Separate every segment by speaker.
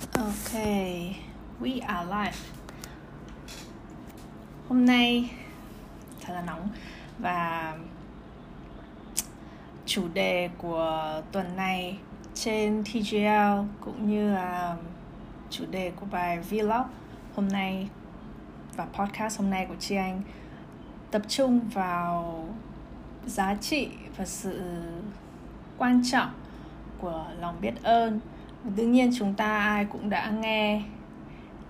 Speaker 1: Okay, we are live. Hôm nay thật là nóng và chủ đề của tuần này trên TGL cũng như là chủ đề của bài vlog hôm nay và podcast hôm nay của chị anh tập trung vào giá trị và sự quan trọng của lòng biết ơn tự nhiên chúng ta ai cũng đã nghe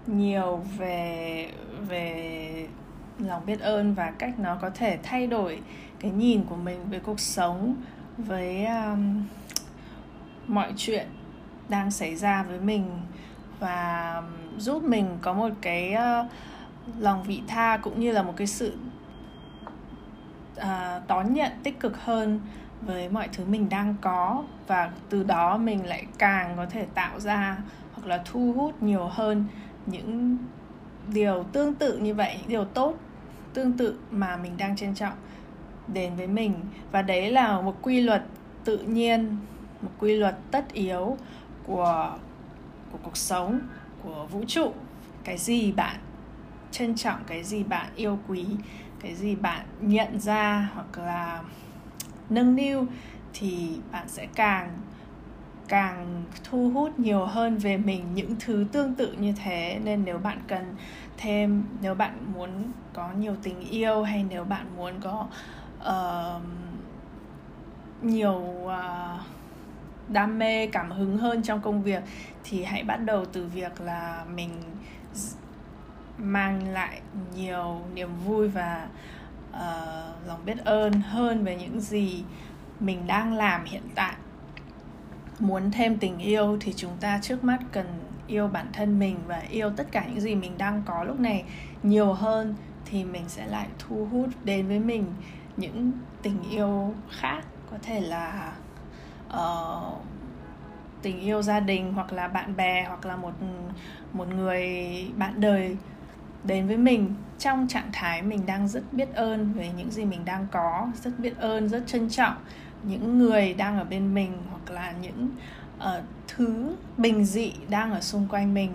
Speaker 1: nhiều về về lòng biết ơn và cách nó có thể thay đổi cái nhìn của mình về cuộc sống với um, mọi chuyện đang xảy ra với mình và giúp mình có một cái uh, lòng vị tha cũng như là một cái sự uh, đón nhận tích cực hơn với mọi thứ mình đang có và từ đó mình lại càng có thể tạo ra hoặc là thu hút nhiều hơn những điều tương tự như vậy, những điều tốt tương tự mà mình đang trân trọng đến với mình. Và đấy là một quy luật tự nhiên, một quy luật tất yếu của của cuộc sống, của vũ trụ. Cái gì bạn trân trọng, cái gì bạn yêu quý, cái gì bạn nhận ra hoặc là nâng niu thì bạn sẽ càng càng thu hút nhiều hơn về mình những thứ tương tự như thế. Nên nếu bạn cần thêm nếu bạn muốn có nhiều tình yêu hay nếu bạn muốn có uh, nhiều uh, đam mê cảm hứng hơn trong công việc thì hãy bắt đầu từ việc là mình mang lại nhiều niềm vui và uh, lòng biết ơn hơn về những gì mình đang làm hiện tại. Muốn thêm tình yêu thì chúng ta trước mắt cần yêu bản thân mình và yêu tất cả những gì mình đang có lúc này. Nhiều hơn thì mình sẽ lại thu hút đến với mình những tình yêu khác có thể là uh, tình yêu gia đình hoặc là bạn bè hoặc là một một người bạn đời đến với mình trong trạng thái mình đang rất biết ơn về những gì mình đang có rất biết ơn rất trân trọng những người đang ở bên mình hoặc là những uh, thứ bình dị đang ở xung quanh mình.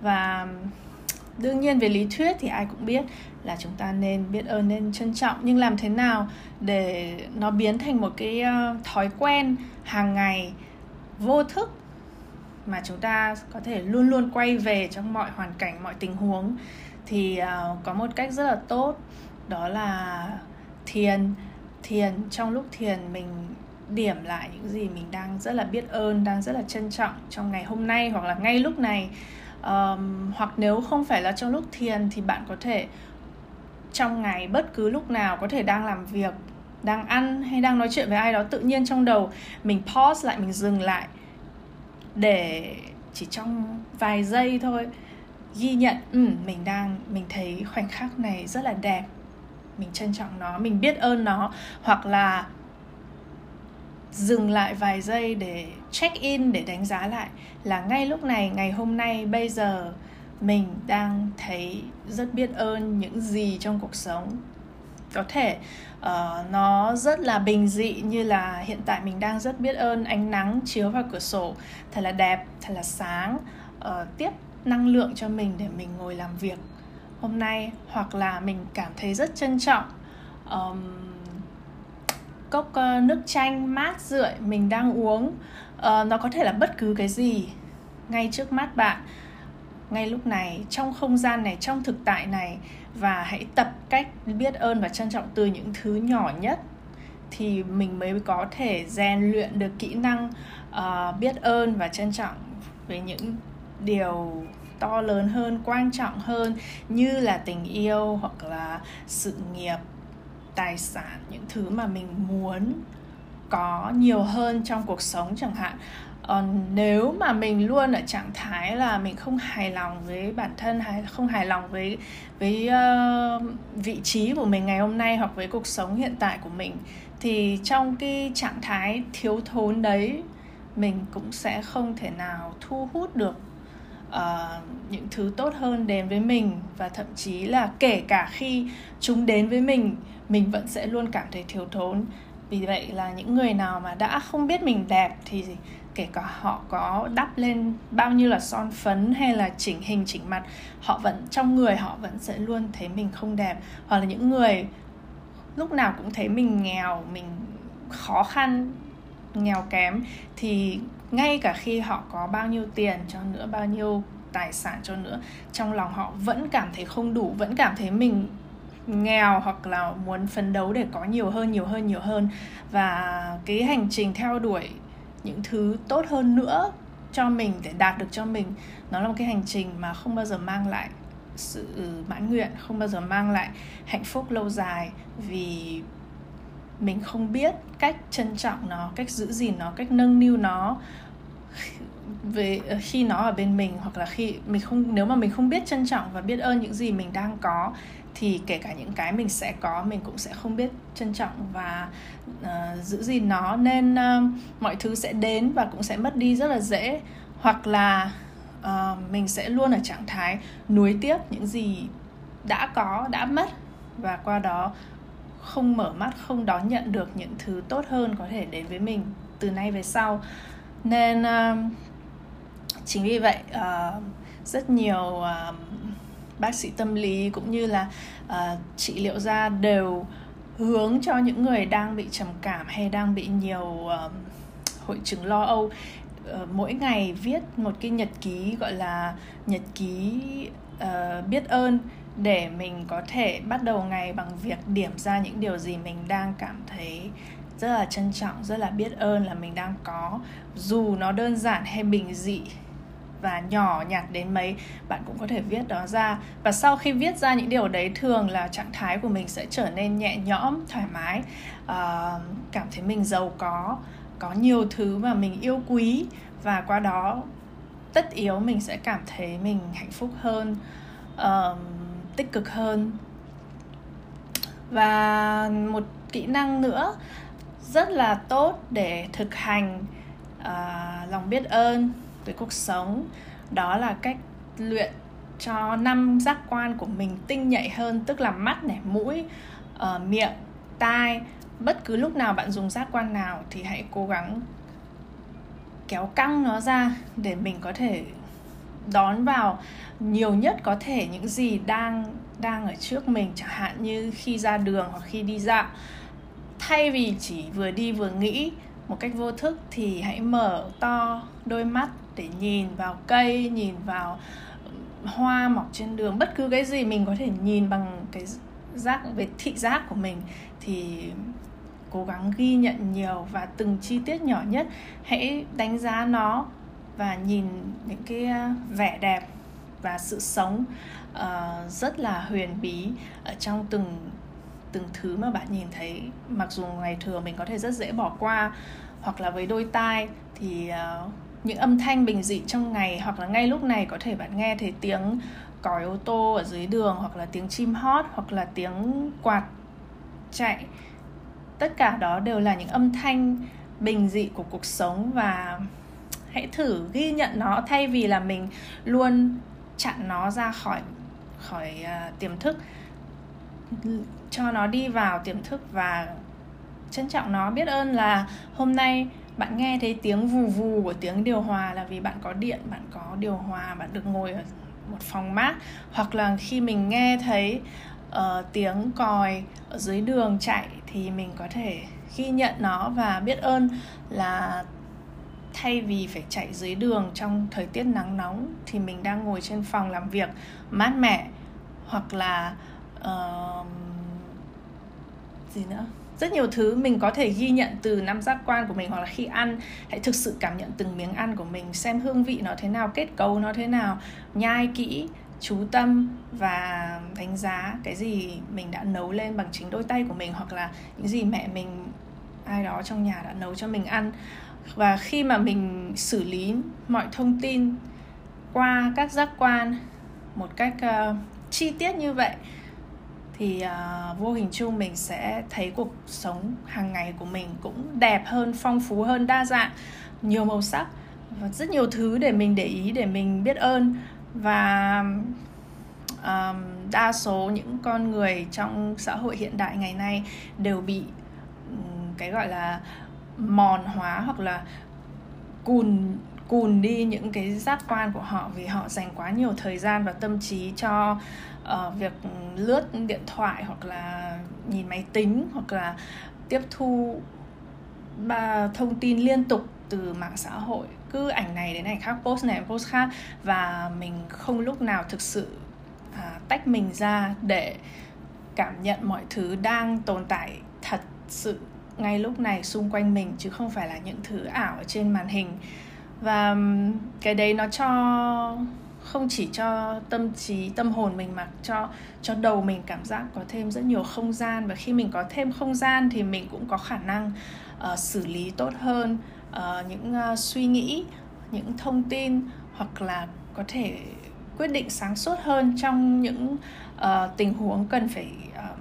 Speaker 1: Và đương nhiên về lý thuyết thì ai cũng biết là chúng ta nên biết ơn nên trân trọng. Nhưng làm thế nào để nó biến thành một cái uh, thói quen hàng ngày vô thức mà chúng ta có thể luôn luôn quay về trong mọi hoàn cảnh mọi tình huống thì uh, có một cách rất là tốt đó là thiền. Thiền trong lúc thiền mình điểm lại những gì mình đang rất là biết ơn đang rất là trân trọng trong ngày hôm nay hoặc là ngay lúc này. Um, hoặc nếu không phải là trong lúc thiền thì bạn có thể trong ngày bất cứ lúc nào có thể đang làm việc đang ăn hay đang nói chuyện với ai đó tự nhiên trong đầu mình pause lại mình dừng lại để chỉ trong vài giây thôi ghi nhận ừ, mình đang mình thấy khoảnh khắc này rất là đẹp. Mình trân trọng nó mình biết ơn nó. Hoặc là dừng lại vài giây để check in để đánh giá lại là ngay lúc này ngày hôm nay bây giờ mình đang thấy rất biết ơn những gì trong cuộc sống. Có thể uh, nó rất là bình dị như là hiện tại mình đang rất biết ơn ánh nắng chiếu vào cửa sổ. Thật là đẹp thật là sáng. Uh, tiếp năng lượng cho mình để mình ngồi làm việc. Hôm nay hoặc là mình cảm thấy rất trân trọng. Um, cốc uh, nước chanh mát rượi mình đang uống. Uh, nó có thể là bất cứ cái gì ngay trước mắt bạn ngay lúc này trong không gian này trong thực tại này và hãy tập cách biết ơn và trân trọng từ những thứ nhỏ nhất thì mình mới có thể rèn luyện được kỹ năng uh, biết ơn và trân trọng về những điều to lớn hơn quan trọng hơn như là tình yêu hoặc là sự nghiệp tài sản những thứ mà mình muốn có nhiều hơn trong cuộc sống chẳng hạn uh, nếu mà mình luôn ở trạng thái là mình không hài lòng với bản thân hay không hài lòng với với uh, vị trí của mình ngày hôm nay hoặc với cuộc sống hiện tại của mình thì trong cái trạng thái thiếu thốn đấy mình cũng sẽ không thể nào thu hút được uh, những thứ tốt hơn đến với mình. Và thậm chí là kể cả khi chúng đến với mình mình vẫn sẽ luôn cảm thấy thiếu thốn vì vậy là những người nào mà đã không biết mình đẹp thì kể cả họ có đắp lên bao nhiêu là son phấn hay là chỉnh hình, chỉnh mặt, họ vẫn, trong người họ vẫn sẽ luôn thấy mình không đẹp. Hoặc là những người lúc nào cũng thấy mình nghèo, mình khó khăn, nghèo kém thì ngay cả khi họ có bao nhiêu tiền cho nữa, bao nhiêu tài sản cho nữa, trong lòng họ vẫn cảm thấy không đủ, vẫn cảm thấy mình nghèo hoặc là muốn phấn đấu để có nhiều hơn nhiều hơn nhiều hơn. Và cái hành trình theo đuổi những thứ tốt hơn nữa cho mình, để đạt được cho mình, nó là một cái hành trình mà không bao giờ mang lại sự mãn nguyện, không bao giờ mang lại hạnh phúc lâu dài. Vì mình không biết cách trân trọng nó, cách giữ gìn nó, cách nâng niu nó về, khi nó ở bên mình, hoặc là khi mình không, nếu mà mình không biết trân trọng và biết ơn những gì mình đang có thì kể cả những cái mình sẽ có mình cũng sẽ không biết trân trọng và uh, giữ gìn nó. Nên uh, mọi thứ sẽ đến và cũng sẽ mất đi rất là dễ. Hoặc là uh, mình sẽ luôn ở trạng thái nuối tiếc những gì đã có đã mất và qua đó không mở mắt không đón nhận được những thứ tốt hơn có thể đến với mình từ nay về sau. Nên uh, chính vì vậy uh, rất nhiều uh, bác sĩ tâm lý cũng như là uh, trị liệu gia đều hướng cho những người đang bị trầm cảm hay đang bị nhiều uh, hội chứng lo âu. Uh, mỗi ngày viết một cái nhật ký gọi là nhật ký uh, biết ơn để mình có thể bắt đầu ngày bằng việc điểm ra những điều gì mình đang cảm thấy rất là trân trọng rất là biết ơn là mình đang có. Dù nó đơn giản hay bình dị và nhỏ nhặt đến mấy bạn cũng có thể viết đó ra. Và sau khi viết ra những điều đấy thường là trạng thái của mình sẽ trở nên nhẹ nhõm thoải mái. Uh, cảm thấy mình giàu có có nhiều thứ mà mình yêu quý. Và qua đó tất yếu mình sẽ cảm thấy mình hạnh phúc hơn uh, tích cực hơn. Và một kỹ năng nữa rất là tốt để thực hành uh, lòng biết ơn với cuộc sống. Đó là cách luyện cho năm giác quan của mình tinh nhạy hơn tức là mắt này mũi uh, miệng tai. Bất cứ lúc nào bạn dùng giác quan nào thì hãy cố gắng kéo căng nó ra để mình có thể đón vào nhiều nhất có thể những gì đang đang ở trước mình. Chẳng hạn như khi ra đường hoặc khi đi dạo. Thay vì chỉ vừa đi vừa nghĩ một cách vô thức thì hãy mở to đôi mắt để nhìn vào cây nhìn vào ừ, hoa mọc trên đường bất cứ cái gì mình có thể nhìn bằng cái giác về thị giác của mình thì cố gắng ghi nhận nhiều và từng chi tiết nhỏ nhất. Hãy đánh giá nó và nhìn những cái à, vẻ đẹp và sự sống uh, rất là huyền bí ở trong từng từng thứ mà bạn nhìn thấy. Mặc dù ngày thường mình có thể rất dễ bỏ qua hoặc là với đôi tai thì uh, những âm thanh bình dị trong ngày hoặc là ngay lúc này có thể bạn nghe thấy tiếng còi ô tô ở dưới đường hoặc là tiếng chim hót hoặc là tiếng quạt chạy. Tất cả đó đều là những âm thanh bình dị của cuộc sống và hãy thử ghi nhận nó thay vì là mình luôn chặn nó ra khỏi khỏi uh, tiềm thức. Cho nó đi vào tiềm thức và trân trọng nó. Biết ơn là hôm nay bạn nghe thấy tiếng vù vù của tiếng điều hòa là vì bạn có điện bạn có điều hòa bạn được ngồi ở một phòng mát. Hoặc là khi mình nghe thấy uh, tiếng còi ở dưới đường chạy thì mình có thể ghi nhận nó và biết ơn là thay vì phải chạy dưới đường trong thời tiết nắng nóng thì mình đang ngồi trên phòng làm việc mát mẻ. Hoặc là uh, gì nữa? Rất nhiều thứ mình có thể ghi nhận từ năm giác quan của mình hoặc là khi ăn. Hãy thực sự cảm nhận từng miếng ăn của mình xem hương vị nó thế nào kết cấu nó thế nào nhai kỹ chú tâm và đánh giá cái gì mình đã nấu lên bằng chính đôi tay của mình hoặc là những gì mẹ mình ai đó trong nhà đã nấu cho mình ăn. Và khi mà mình xử lý mọi thông tin qua các giác quan một cách uh, chi tiết như vậy thì uh, vô hình chung mình sẽ thấy cuộc sống hàng ngày của mình cũng đẹp hơn phong phú hơn đa dạng nhiều màu sắc và rất nhiều thứ để mình để ý để mình biết ơn. Và um, đa số những con người trong xã hội hiện đại ngày nay đều bị cái gọi là mòn hóa hoặc là cùn cùn đi những cái giác quan của họ vì họ dành quá nhiều thời gian và tâm trí cho uh, việc lướt điện thoại hoặc là nhìn máy tính hoặc là tiếp thu ba thông tin liên tục từ mạng xã hội. Cứ ảnh này đến ảnh khác post này post khác và mình không lúc nào thực sự à, tách mình ra để cảm nhận mọi thứ đang tồn tại thật sự ngay lúc này xung quanh mình chứ không phải là những thứ ảo ở trên màn hình. Và cái đấy nó cho không chỉ cho tâm trí tâm hồn mình mà cho cho đầu mình cảm giác có thêm rất nhiều không gian. Và khi mình có thêm không gian thì mình cũng có khả năng uh, xử lý tốt hơn uh, những uh, suy nghĩ những thông tin hoặc là có thể quyết định sáng suốt hơn trong những uh, tình huống cần phải uh,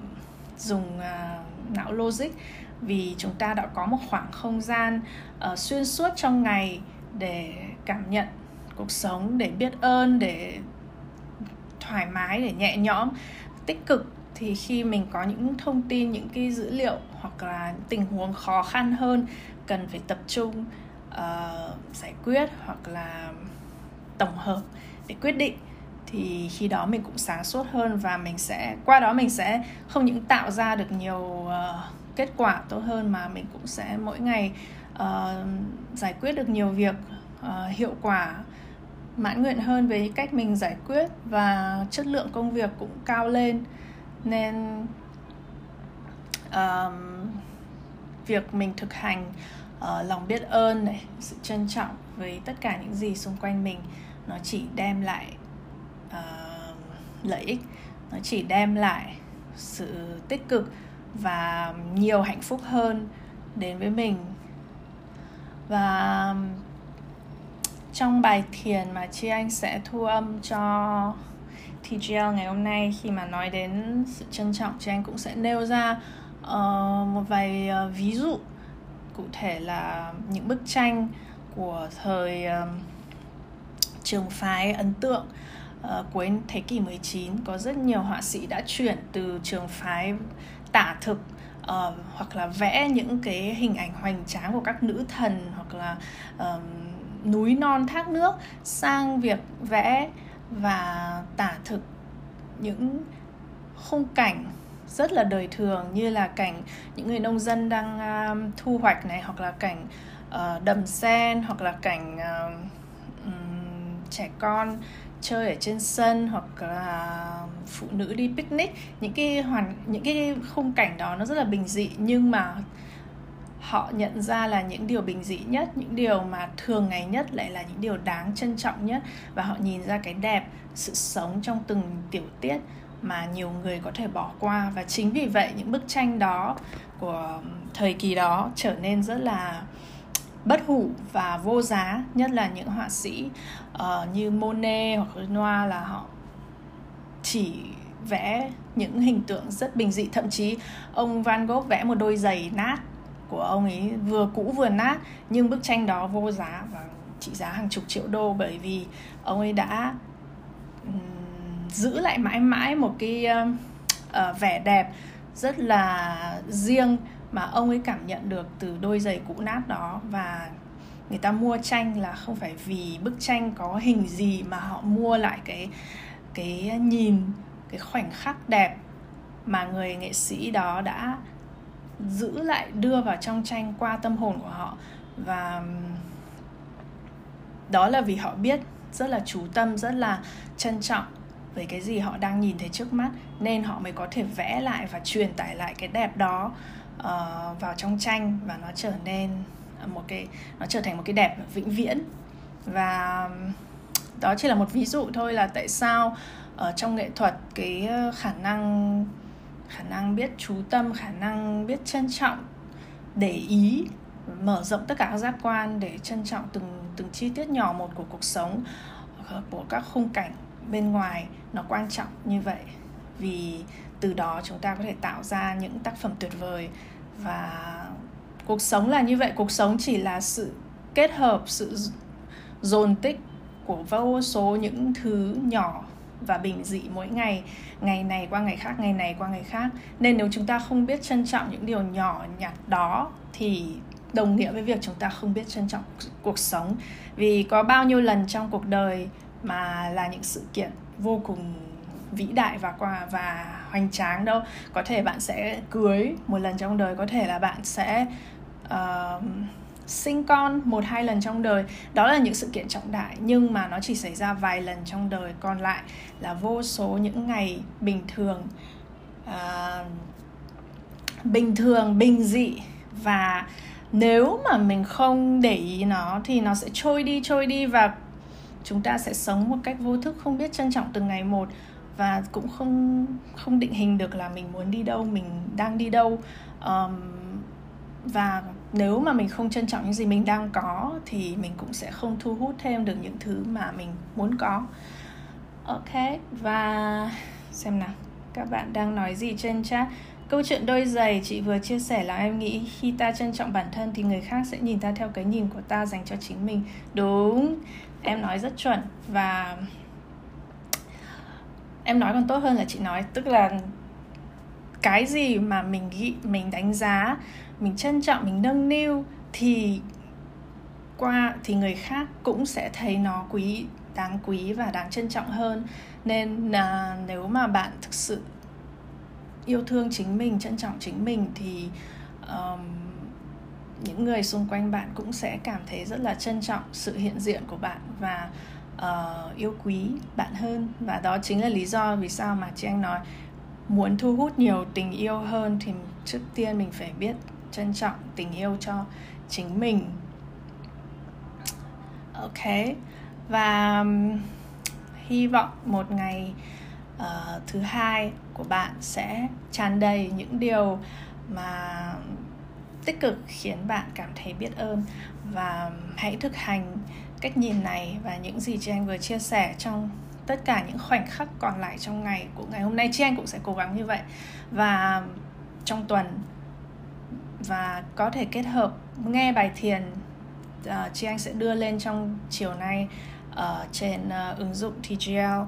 Speaker 1: dùng uh, não logic. Vì chúng ta đã có một khoảng không gian uh, xuyên suốt trong ngày để cảm nhận cuộc sống để biết ơn để thoải mái để nhẹ nhõm tích cực thì khi mình có những thông tin những cái dữ liệu hoặc là tình huống khó khăn hơn cần phải tập trung uh, giải quyết hoặc là tổng hợp để quyết định thì khi đó mình cũng sáng suốt hơn và mình sẽ qua đó mình sẽ không những tạo ra được nhiều uh, kết quả tốt hơn mà mình cũng sẽ mỗi ngày uh, giải quyết được nhiều việc uh, hiệu quả mãn nguyện hơn với cách mình giải quyết và chất lượng công việc cũng cao lên. Nên um, việc mình thực hành uh, lòng biết ơn này sự trân trọng với tất cả những gì xung quanh mình nó chỉ đem lại uh, lợi ích nó chỉ đem lại sự tích cực và nhiều hạnh phúc hơn đến với mình. Và trong bài thiền mà chị anh sẽ thu âm cho TGL ngày hôm nay khi mà nói đến sự trân trọng chị anh cũng sẽ nêu ra uh, một vài uh, ví dụ cụ thể là những bức tranh của thời uh, trường phái ấn tượng uh, cuối thế kỷ 19 có rất nhiều họa sĩ đã chuyển từ trường phái tả thực uh, hoặc là vẽ những cái hình ảnh hoành tráng của các nữ thần hoặc là uh, núi non thác nước sang việc vẽ và tả thực những khung cảnh rất là đời thường như là cảnh những người nông dân đang uh, thu hoạch này hoặc là cảnh uh, đầm sen hoặc là cảnh uh, um, trẻ con chơi ở trên sân hoặc là phụ nữ đi picnic. Những cái hoàn những cái khung cảnh đó nó rất là bình dị nhưng mà họ nhận ra là những điều bình dị nhất những điều mà thường ngày nhất lại là những điều đáng trân trọng nhất. Và họ nhìn ra cái đẹp sự sống trong từng tiểu tiết mà nhiều người có thể bỏ qua. Và chính vì vậy những bức tranh đó của thời kỳ đó trở nên rất là bất hủ và vô giá. Nhất là những họa sĩ uh, như Monet hoặc Renoir là họ chỉ vẽ những hình tượng rất bình dị. Thậm chí ông Van Gogh vẽ một đôi giày nát của ông ấy vừa cũ vừa nát nhưng bức tranh đó vô giá và trị giá hàng chục triệu đô bởi vì ông ấy đã um, giữ lại mãi mãi một cái uh, vẻ đẹp rất là riêng mà ông ấy cảm nhận được từ đôi giày cũ nát đó. Và người ta mua tranh là không phải vì bức tranh có hình gì mà họ mua lại cái cái nhìn cái khoảnh khắc đẹp mà người nghệ sĩ đó đã giữ lại đưa vào trong tranh qua tâm hồn của họ. Và đó là vì họ biết rất là chú tâm rất là trân trọng với cái gì họ đang nhìn thấy trước mắt nên họ mới có thể vẽ lại và truyền tải lại cái đẹp đó uh, vào trong tranh và nó trở nên một cái nó trở thành một cái đẹp vĩnh viễn. Và đó chỉ là một ví dụ thôi là tại sao ở trong nghệ thuật cái khả năng khả năng biết chú tâm, khả năng biết trân trọng, để ý, mở rộng tất cả các giác quan để trân trọng từng từng chi tiết nhỏ một của cuộc sống ờ, của các khung cảnh bên ngoài. Nó quan trọng như vậy vì từ đó chúng ta có thể tạo ra những tác phẩm tuyệt vời. Và cuộc sống là như vậy. Cuộc sống chỉ là sự kết hợp, sự dồn tích của vô số những thứ nhỏ và bình dị mỗi ngày ngày này qua ngày khác ngày này qua ngày khác. Nên nếu chúng ta không biết trân trọng những điều nhỏ nhặt đó thì đồng nghĩa với việc chúng ta không biết trân trọng cuộc sống. Vì có bao nhiêu lần trong cuộc đời mà là những sự kiện vô cùng vĩ đại và quà và hoành tráng đâu. Có thể bạn sẽ cưới một lần trong đời có thể là bạn sẽ uh, sinh con một hai lần trong đời. Đó là những sự kiện trọng đại nhưng mà nó chỉ xảy ra vài lần trong đời. Còn lại là vô số những ngày bình thường uh, bình thường bình dị. Và nếu mà mình không để ý nó thì nó sẽ trôi đi trôi đi và chúng ta sẽ sống một cách vô thức không biết trân trọng từng ngày một. Và cũng không không định hình được là mình muốn đi đâu mình đang đi đâu. Um, và nếu mà mình không trân trọng những gì mình đang có, thì mình cũng sẽ không thu hút thêm được những thứ mà mình muốn có. Ok, và xem nào. Các bạn đang nói gì trên chat? Câu chuyện đôi giày, chị vừa chia sẻ là em nghĩ khi ta trân trọng bản thân thì người khác sẽ nhìn ta theo cái nhìn của ta dành cho chính mình. Đúng, em nói rất chuẩn. Và em nói còn tốt hơn là chị nói, tức là cái gì mà mình nghĩ mình đánh giá mình trân trọng mình nâng niu thì qua thì người khác cũng sẽ thấy nó quý đáng quý và đáng trân trọng hơn. Nên là nếu mà bạn thực sự yêu thương chính mình trân trọng chính mình thì um, những người xung quanh bạn cũng sẽ cảm thấy rất là trân trọng sự hiện diện của bạn và uh, yêu quý bạn hơn. Và đó chính là lý do vì sao mà chị anh nói muốn thu hút nhiều tình yêu hơn thì trước tiên mình phải biết trân trọng tình yêu cho chính mình. Ok. Và um, hy vọng một ngày uh, thứ hai của bạn sẽ tràn đầy những điều mà tích cực khiến bạn cảm thấy biết ơn. Và um, hãy thực hành cách nhìn này và những gì chị anh vừa chia sẻ trong tất cả những khoảnh khắc còn lại trong ngày của ngày hôm nay. Chị anh cũng sẽ cố gắng như vậy. Và um, trong tuần và có thể kết hợp nghe bài thiền ờ, uh, chị anh sẽ đưa lên trong chiều nay ở trên uh, ứng dụng TGL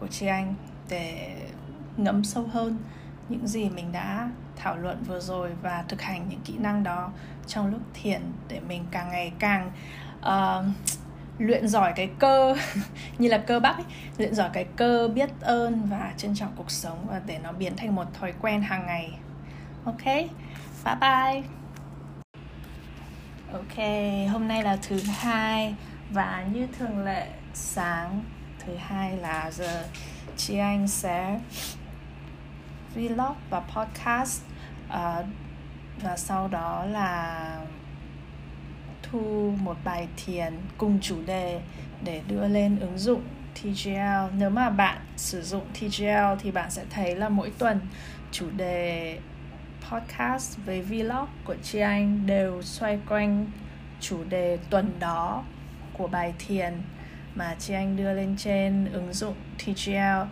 Speaker 1: của chị anh để ngấm sâu hơn những gì mình đã thảo luận vừa rồi và thực hành những kỹ năng đó trong lúc thiền để mình càng ngày càng uh, luyện giỏi cái cơ như là cơ bắp ấy, luyện giỏi cái cơ biết ơn và trân trọng cuộc sống và để nó biến thành một thói quen hàng ngày. Ok? Bye bye ok hôm nay là thứ hai và như thường lệ sáng thứ hai là giờ chị anh sẽ vlog và podcast uh, và sau đó là thu một bài thiền cùng chủ đề để đưa lên ứng dụng TGL. Nếu mà bạn sử dụng TGL thì bạn sẽ thấy là mỗi tuần chủ đề podcast với vlog của chị Anh đều xoay quanh chủ đề tuần đó của bài thiền mà chị Anh đưa lên trên ứng dụng TGL. Uh,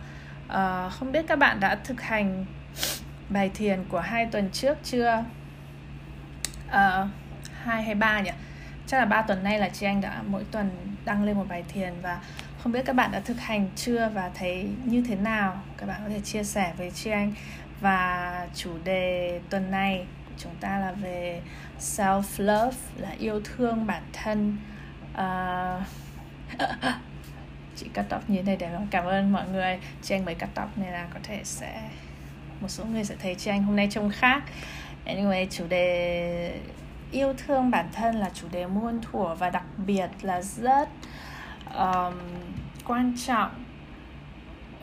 Speaker 1: ờ, không biết các bạn đã thực hành bài thiền của hai tuần trước chưa? Uh, hai hay ba nhỉ? chắc là ba tuần nay là chị anh đã mỗi tuần đăng lên một bài thiền và không biết các bạn đã thực hành chưa và thấy như thế nào các bạn có thể chia sẻ với chị anh và chủ đề tuần này của chúng ta là về self love là yêu thương bản thân. Uh, chị cắt tóc như thế này để cảm ơn mọi người. Chị anh mới cắt tóc nên là có thể sẽ một số người sẽ thấy chị anh hôm nay trông khác. Anyway chủ đề yêu thương bản thân là chủ đề muôn thuở và đặc biệt là rất um, quan trọng.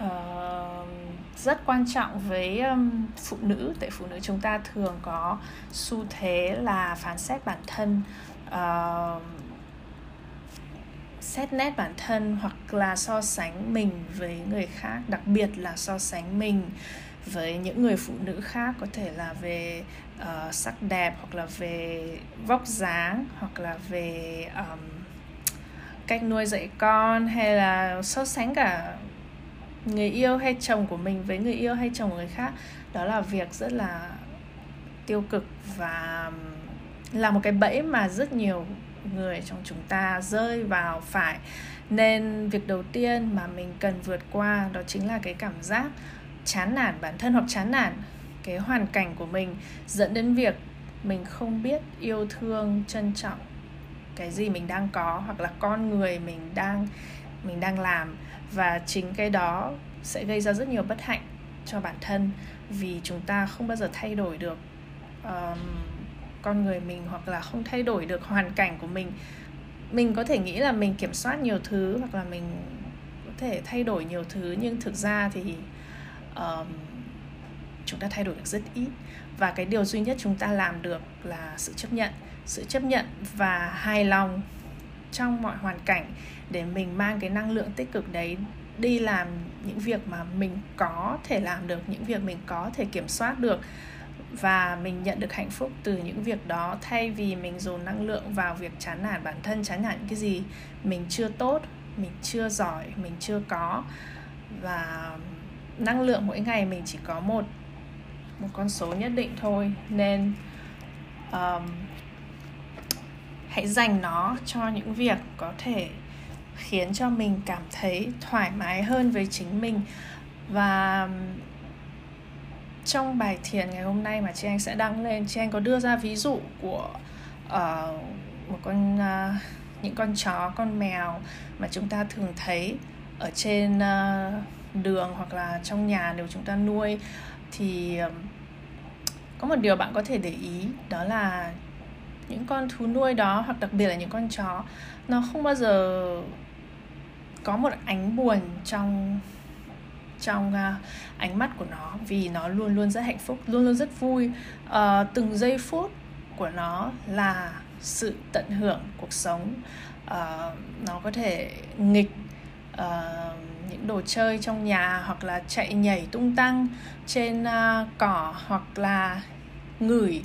Speaker 1: Um, rất quan trọng với um, phụ nữ. Tại phụ nữ chúng ta thường có xu thế là phán xét bản thân uh, xét nét bản thân hoặc là so sánh mình với người khác đặc biệt là so sánh mình với những người phụ nữ khác có thể là về uh, sắc đẹp hoặc là về vóc dáng hoặc là về um, cách nuôi dạy con hay là so sánh cả người yêu hay chồng của mình với người yêu hay chồng của người khác, đó là việc rất là tiêu cực và là một cái bẫy mà rất nhiều người trong chúng ta rơi vào phải. Nên việc đầu tiên mà mình cần vượt qua đó chính là cái cảm giác chán nản bản thân hoặc chán nản cái hoàn cảnh của mình, dẫn đến việc mình không biết yêu thương, trân trọng cái gì mình đang có hoặc là con người mình đang mình đang làm và chính cái đó sẽ gây ra rất nhiều bất hạnh cho bản thân vì chúng ta không bao giờ thay đổi được um, con người mình hoặc là không thay đổi được hoàn cảnh của mình. Mình có thể nghĩ là mình kiểm soát nhiều thứ hoặc là mình có thể thay đổi nhiều thứ nhưng thực ra thì um, chúng ta thay đổi được rất ít. Và cái điều duy nhất chúng ta làm được là sự chấp nhận sự chấp nhận và hài lòng trong mọi hoàn cảnh để mình mang cái năng lượng tích cực đấy đi làm những việc mà mình có thể làm được những việc mình có thể kiểm soát được. Và mình nhận được hạnh phúc từ những việc đó thay vì mình dồn năng lượng vào việc chán nản bản thân chán nản cái gì mình chưa tốt mình chưa giỏi mình chưa có. Và năng lượng mỗi ngày mình chỉ có một một con số nhất định thôi. Nên um, hãy dành nó cho những việc có thể khiến cho mình cảm thấy thoải mái hơn với chính mình. Và trong bài thiền ngày hôm nay mà chị anh sẽ đăng lên chị anh có đưa ra ví dụ của uh, một con uh, những con chó con mèo mà chúng ta thường thấy ở trên uh, đường hoặc là trong nhà nếu chúng ta nuôi. Thì uh, có một điều bạn có thể để ý đó là những con thú nuôi đó hoặc đặc biệt là những con chó nó không bao giờ có một ánh buồn trong trong uh, ánh mắt của nó vì nó luôn luôn rất hạnh phúc luôn luôn rất vui. Uh, từng giây phút của nó là sự tận hưởng cuộc sống. Uh, nó có thể nghịch uh, những đồ chơi trong nhà hoặc là chạy nhảy tung tăng trên uh, cỏ hoặc là ngửi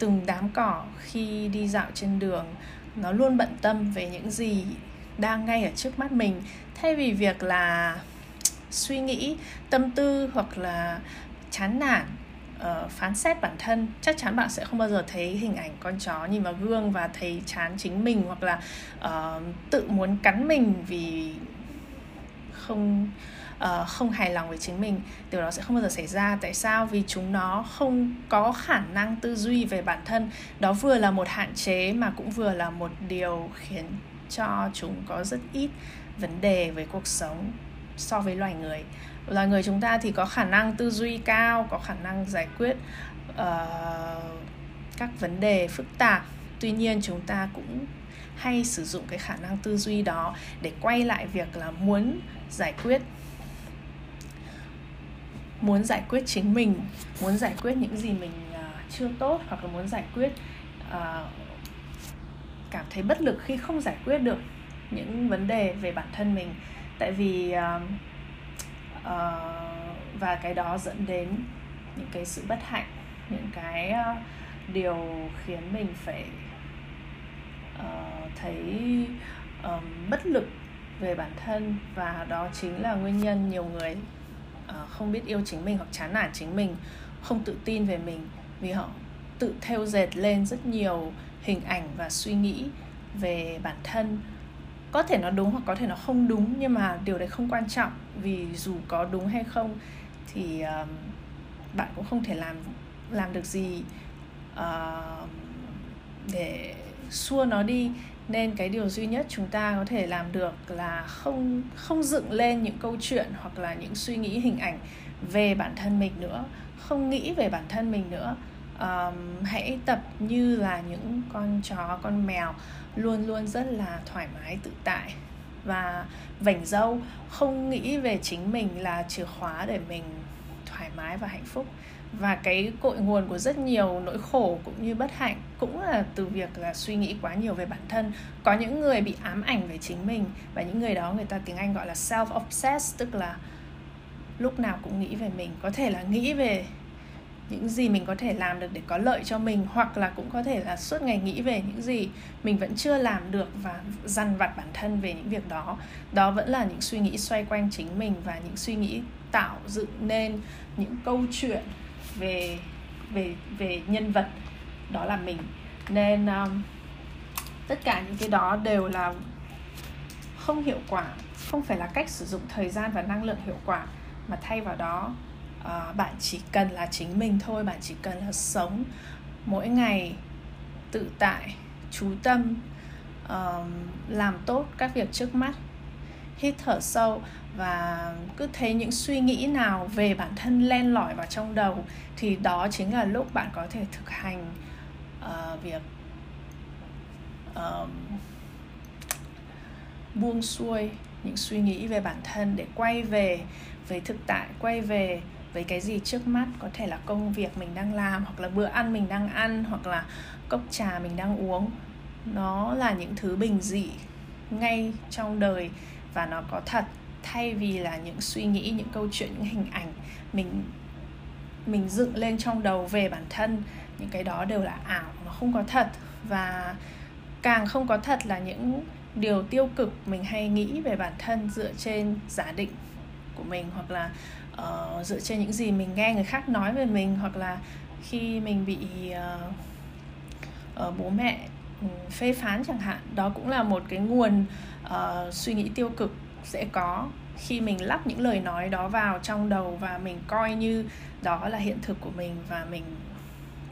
Speaker 1: từng đám cỏ khi đi dạo trên đường. Nó luôn bận tâm về những gì đang ngay ở trước mắt mình. Thay vì việc là suy nghĩ tâm tư hoặc là chán nản uh, phán xét bản thân chắc chắn bạn sẽ không bao giờ thấy hình ảnh con chó nhìn vào gương và thấy chán chính mình hoặc là uh, tự muốn cắn mình vì không uh, không hài lòng với chính mình điều đó sẽ không bao giờ xảy ra. Tại sao? Vì chúng nó không có khả năng tư duy về bản thân. Đó vừa là một hạn chế mà cũng vừa là một điều khiến cho chúng có rất ít vấn đề với cuộc sống so với loài người. Loài người chúng ta thì có khả năng tư duy cao có khả năng giải quyết uh, các vấn đề phức tạp. Tuy nhiên chúng ta cũng hay sử dụng cái khả năng tư duy đó để quay lại việc là muốn giải quyết muốn giải quyết chính mình muốn giải quyết những gì mình uh, chưa tốt hoặc là muốn giải quyết uh, cảm thấy bất lực khi không giải quyết được những vấn đề về bản thân mình. Tại vì uh, uh, và cái đó dẫn đến những cái sự bất hạnh những cái uh, điều khiến mình phải uh, thấy um, bất lực về bản thân. Và đó chính là nguyên nhân nhiều người Ờ, không biết yêu chính mình hoặc chán nản chính mình không tự tin về mình vì họ tự theo dệt lên rất nhiều hình ảnh và suy nghĩ về bản thân. Có thể nó đúng hoặc có thể nó không đúng nhưng mà điều đấy không quan trọng vì dù có đúng hay không thì uh, bạn cũng không thể làm làm được gì uh, để xua nó đi nên cái điều duy nhất chúng ta có thể làm được là không không dựng lên những câu chuyện hoặc là những suy nghĩ hình ảnh về bản thân mình nữa. Không nghĩ về bản thân mình nữa. Um, hãy tập như là những con chó con mèo luôn luôn rất là thoải mái tự tại và vảnh dâu. Không nghĩ về chính mình là chìa khóa để mình thoải mái và hạnh phúc và cái cội nguồn của rất nhiều nỗi khổ cũng như bất hạnh cũng là từ việc là suy nghĩ quá nhiều về bản thân. Có những người bị ám ảnh về chính mình và những người đó người ta tiếng anh gọi là self obsessed tức là lúc nào cũng nghĩ về mình. Có thể là nghĩ về những gì mình có thể làm được để có lợi cho mình, hoặc là cũng có thể là suốt ngày nghĩ về những gì mình vẫn chưa làm được và dằn vặt bản thân về những việc đó. Đó vẫn là những suy nghĩ xoay quanh chính mình và những suy nghĩ tạo dựng nên những câu chuyện về về về nhân vật đó là mình. Nên um, tất cả những cái đó đều là không hiệu quả không phải là cách sử dụng thời gian và năng lượng hiệu quả mà thay vào đó uh, bạn chỉ cần là chính mình thôi bạn chỉ cần là sống mỗi ngày tự tại chú tâm uh, làm tốt các việc trước mắt hít thở sâu và cứ thấy những suy nghĩ nào về bản thân len lỏi vào trong đầu thì đó chính là lúc bạn có thể thực hành uh, việc uh, buông xuôi những suy nghĩ về bản thân để quay về với thực tại quay về với cái gì trước mắt. Có thể là công việc mình đang làm hoặc là bữa ăn mình đang ăn hoặc là cốc trà mình đang uống. Nó là những thứ bình dị ngay trong đời và nó có thật thay vì là những suy nghĩ những câu chuyện những hình ảnh mình mình dựng lên trong đầu về bản thân những cái đó đều là ảo nó không có thật. Và càng không có thật là những điều tiêu cực mình hay nghĩ về bản thân dựa trên giả định của mình hoặc là uh, dựa trên những gì mình nghe người khác nói về mình hoặc là khi mình bị uh, uh, bố mẹ Ừ, phê phán chẳng hạn đó cũng là một cái nguồn uh, suy nghĩ tiêu cực sẽ có khi mình lắp những lời nói đó vào trong đầu và mình coi như đó là hiện thực của mình và mình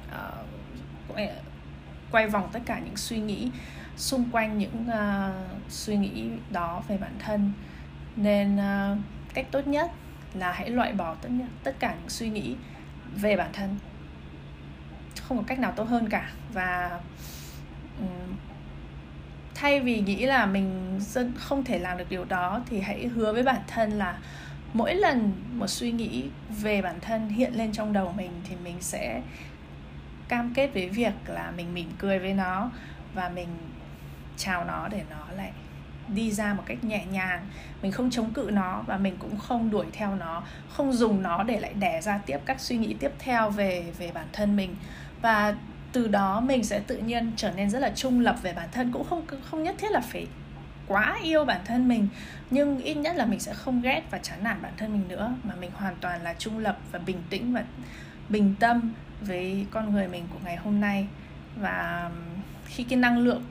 Speaker 1: uh, quay vòng tất cả những suy nghĩ xung quanh những uh, suy nghĩ đó về bản thân. Nên uh, cách tốt nhất là hãy loại bỏ tất nhất tất cả những suy nghĩ về bản thân. Không có cách nào tốt hơn cả và thay vì nghĩ là mình không thể làm được điều đó thì hãy hứa với bản thân là mỗi lần một suy nghĩ về bản thân hiện lên trong đầu mình thì mình sẽ cam kết với việc là mình mỉm cười với nó và mình chào nó để nó lại đi ra một cách nhẹ nhàng. Mình không chống cự nó và mình cũng không đuổi theo nó, không dùng nó để lại đẻ ra tiếp các suy nghĩ tiếp theo về về bản thân mình. Và từ đó mình sẽ tự nhiên trở nên rất là trung lập về bản thân, cũng không không nhất thiết là phải quá yêu bản thân mình, nhưng ít nhất là mình sẽ không ghét và chán nản bản thân mình nữa, mà mình hoàn toàn là trung lập và bình tĩnh và bình tâm với con người mình của ngày hôm nay. Và khi cái năng lượng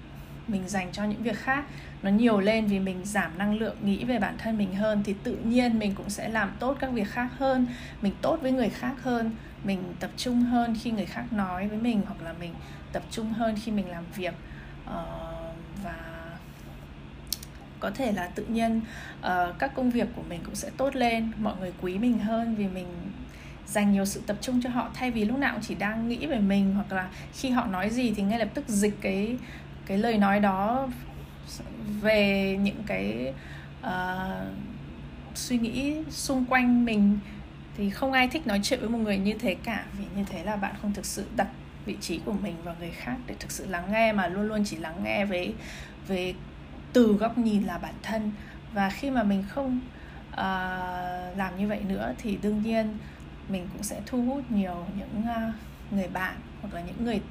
Speaker 1: mình dành cho những việc khác nó nhiều lên vì mình giảm năng lượng nghĩ về bản thân mình hơn, thì tự nhiên mình cũng sẽ làm tốt các việc khác hơn, mình tốt với người khác hơn mình tập trung hơn khi người khác nói với mình hoặc là mình tập trung hơn khi mình làm việc. Uh, và có thể là tự nhiên uh, các công việc của mình cũng sẽ tốt lên mọi người quý mình hơn vì mình dành nhiều sự tập trung cho họ. Thay vì lúc nào cũng chỉ đang nghĩ về mình hoặc là khi họ nói gì thì ngay lập tức dịch cái cái lời nói đó về những cái uh, suy nghĩ xung quanh mình thì không ai thích nói chuyện với một người như thế cả vì như thế là bạn không thực sự đặt vị trí của mình vào người khác để thực sự lắng nghe mà luôn luôn chỉ lắng nghe với với từ góc nhìn là bản thân. Và khi mà mình không uh, làm như vậy nữa thì đương nhiên mình cũng sẽ thu hút nhiều những uh, người bạn hoặc là những người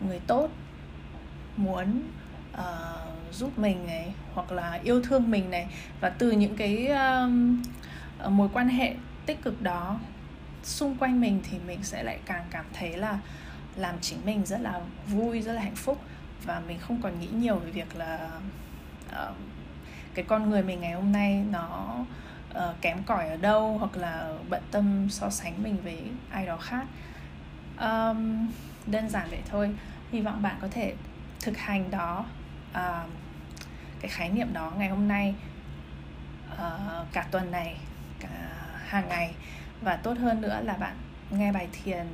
Speaker 1: người tốt muốn uh, giúp mình này hoặc là yêu thương mình này. Và từ những cái uh, mối quan hệ tích cực đó xung quanh mình thì mình sẽ lại càng cảm thấy là làm chính mình rất là vui rất là hạnh phúc. Và mình không còn nghĩ nhiều về việc là uh, cái con người mình ngày hôm nay nó uh, kém cỏi ở đâu hoặc là bận tâm so sánh mình với ai đó khác. Um, đơn giản vậy thôi. Hy vọng bạn có thể thực hành đó uh, cái khái niệm đó ngày hôm nay uh, cả tuần này cả hàng ngày. Và tốt hơn nữa là bạn nghe bài thiền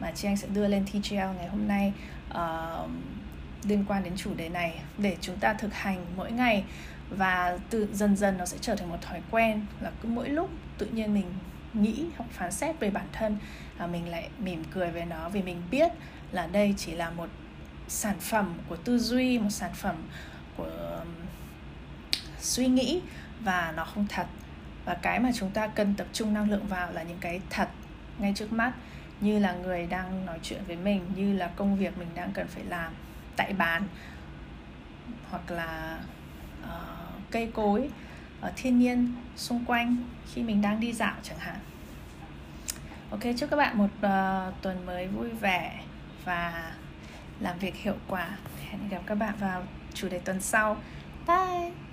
Speaker 1: mà chị anh sẽ đưa lên TGL ngày hôm nay uh, liên quan đến chủ đề này để chúng ta thực hành mỗi ngày. Và từ dần dần nó sẽ trở thành một thói quen là cứ mỗi lúc tự nhiên mình nghĩ hoặc phán xét về bản thân và mình lại mỉm cười về nó vì mình biết là đây chỉ là một sản phẩm của tư duy một sản phẩm của suy nghĩ và nó không thật và cái mà chúng ta cần tập trung năng lượng vào là những cái thật ngay trước mắt như là người đang nói chuyện với mình như là công việc mình đang cần phải làm tại bàn hoặc là uh, cây cối ở thiên nhiên xung quanh khi mình đang đi dạo chẳng hạn. Ok chúc các bạn một uh, tuần mới vui vẻ và làm việc hiệu quả. Hẹn gặp các bạn vào chủ đề tuần sau. Bye!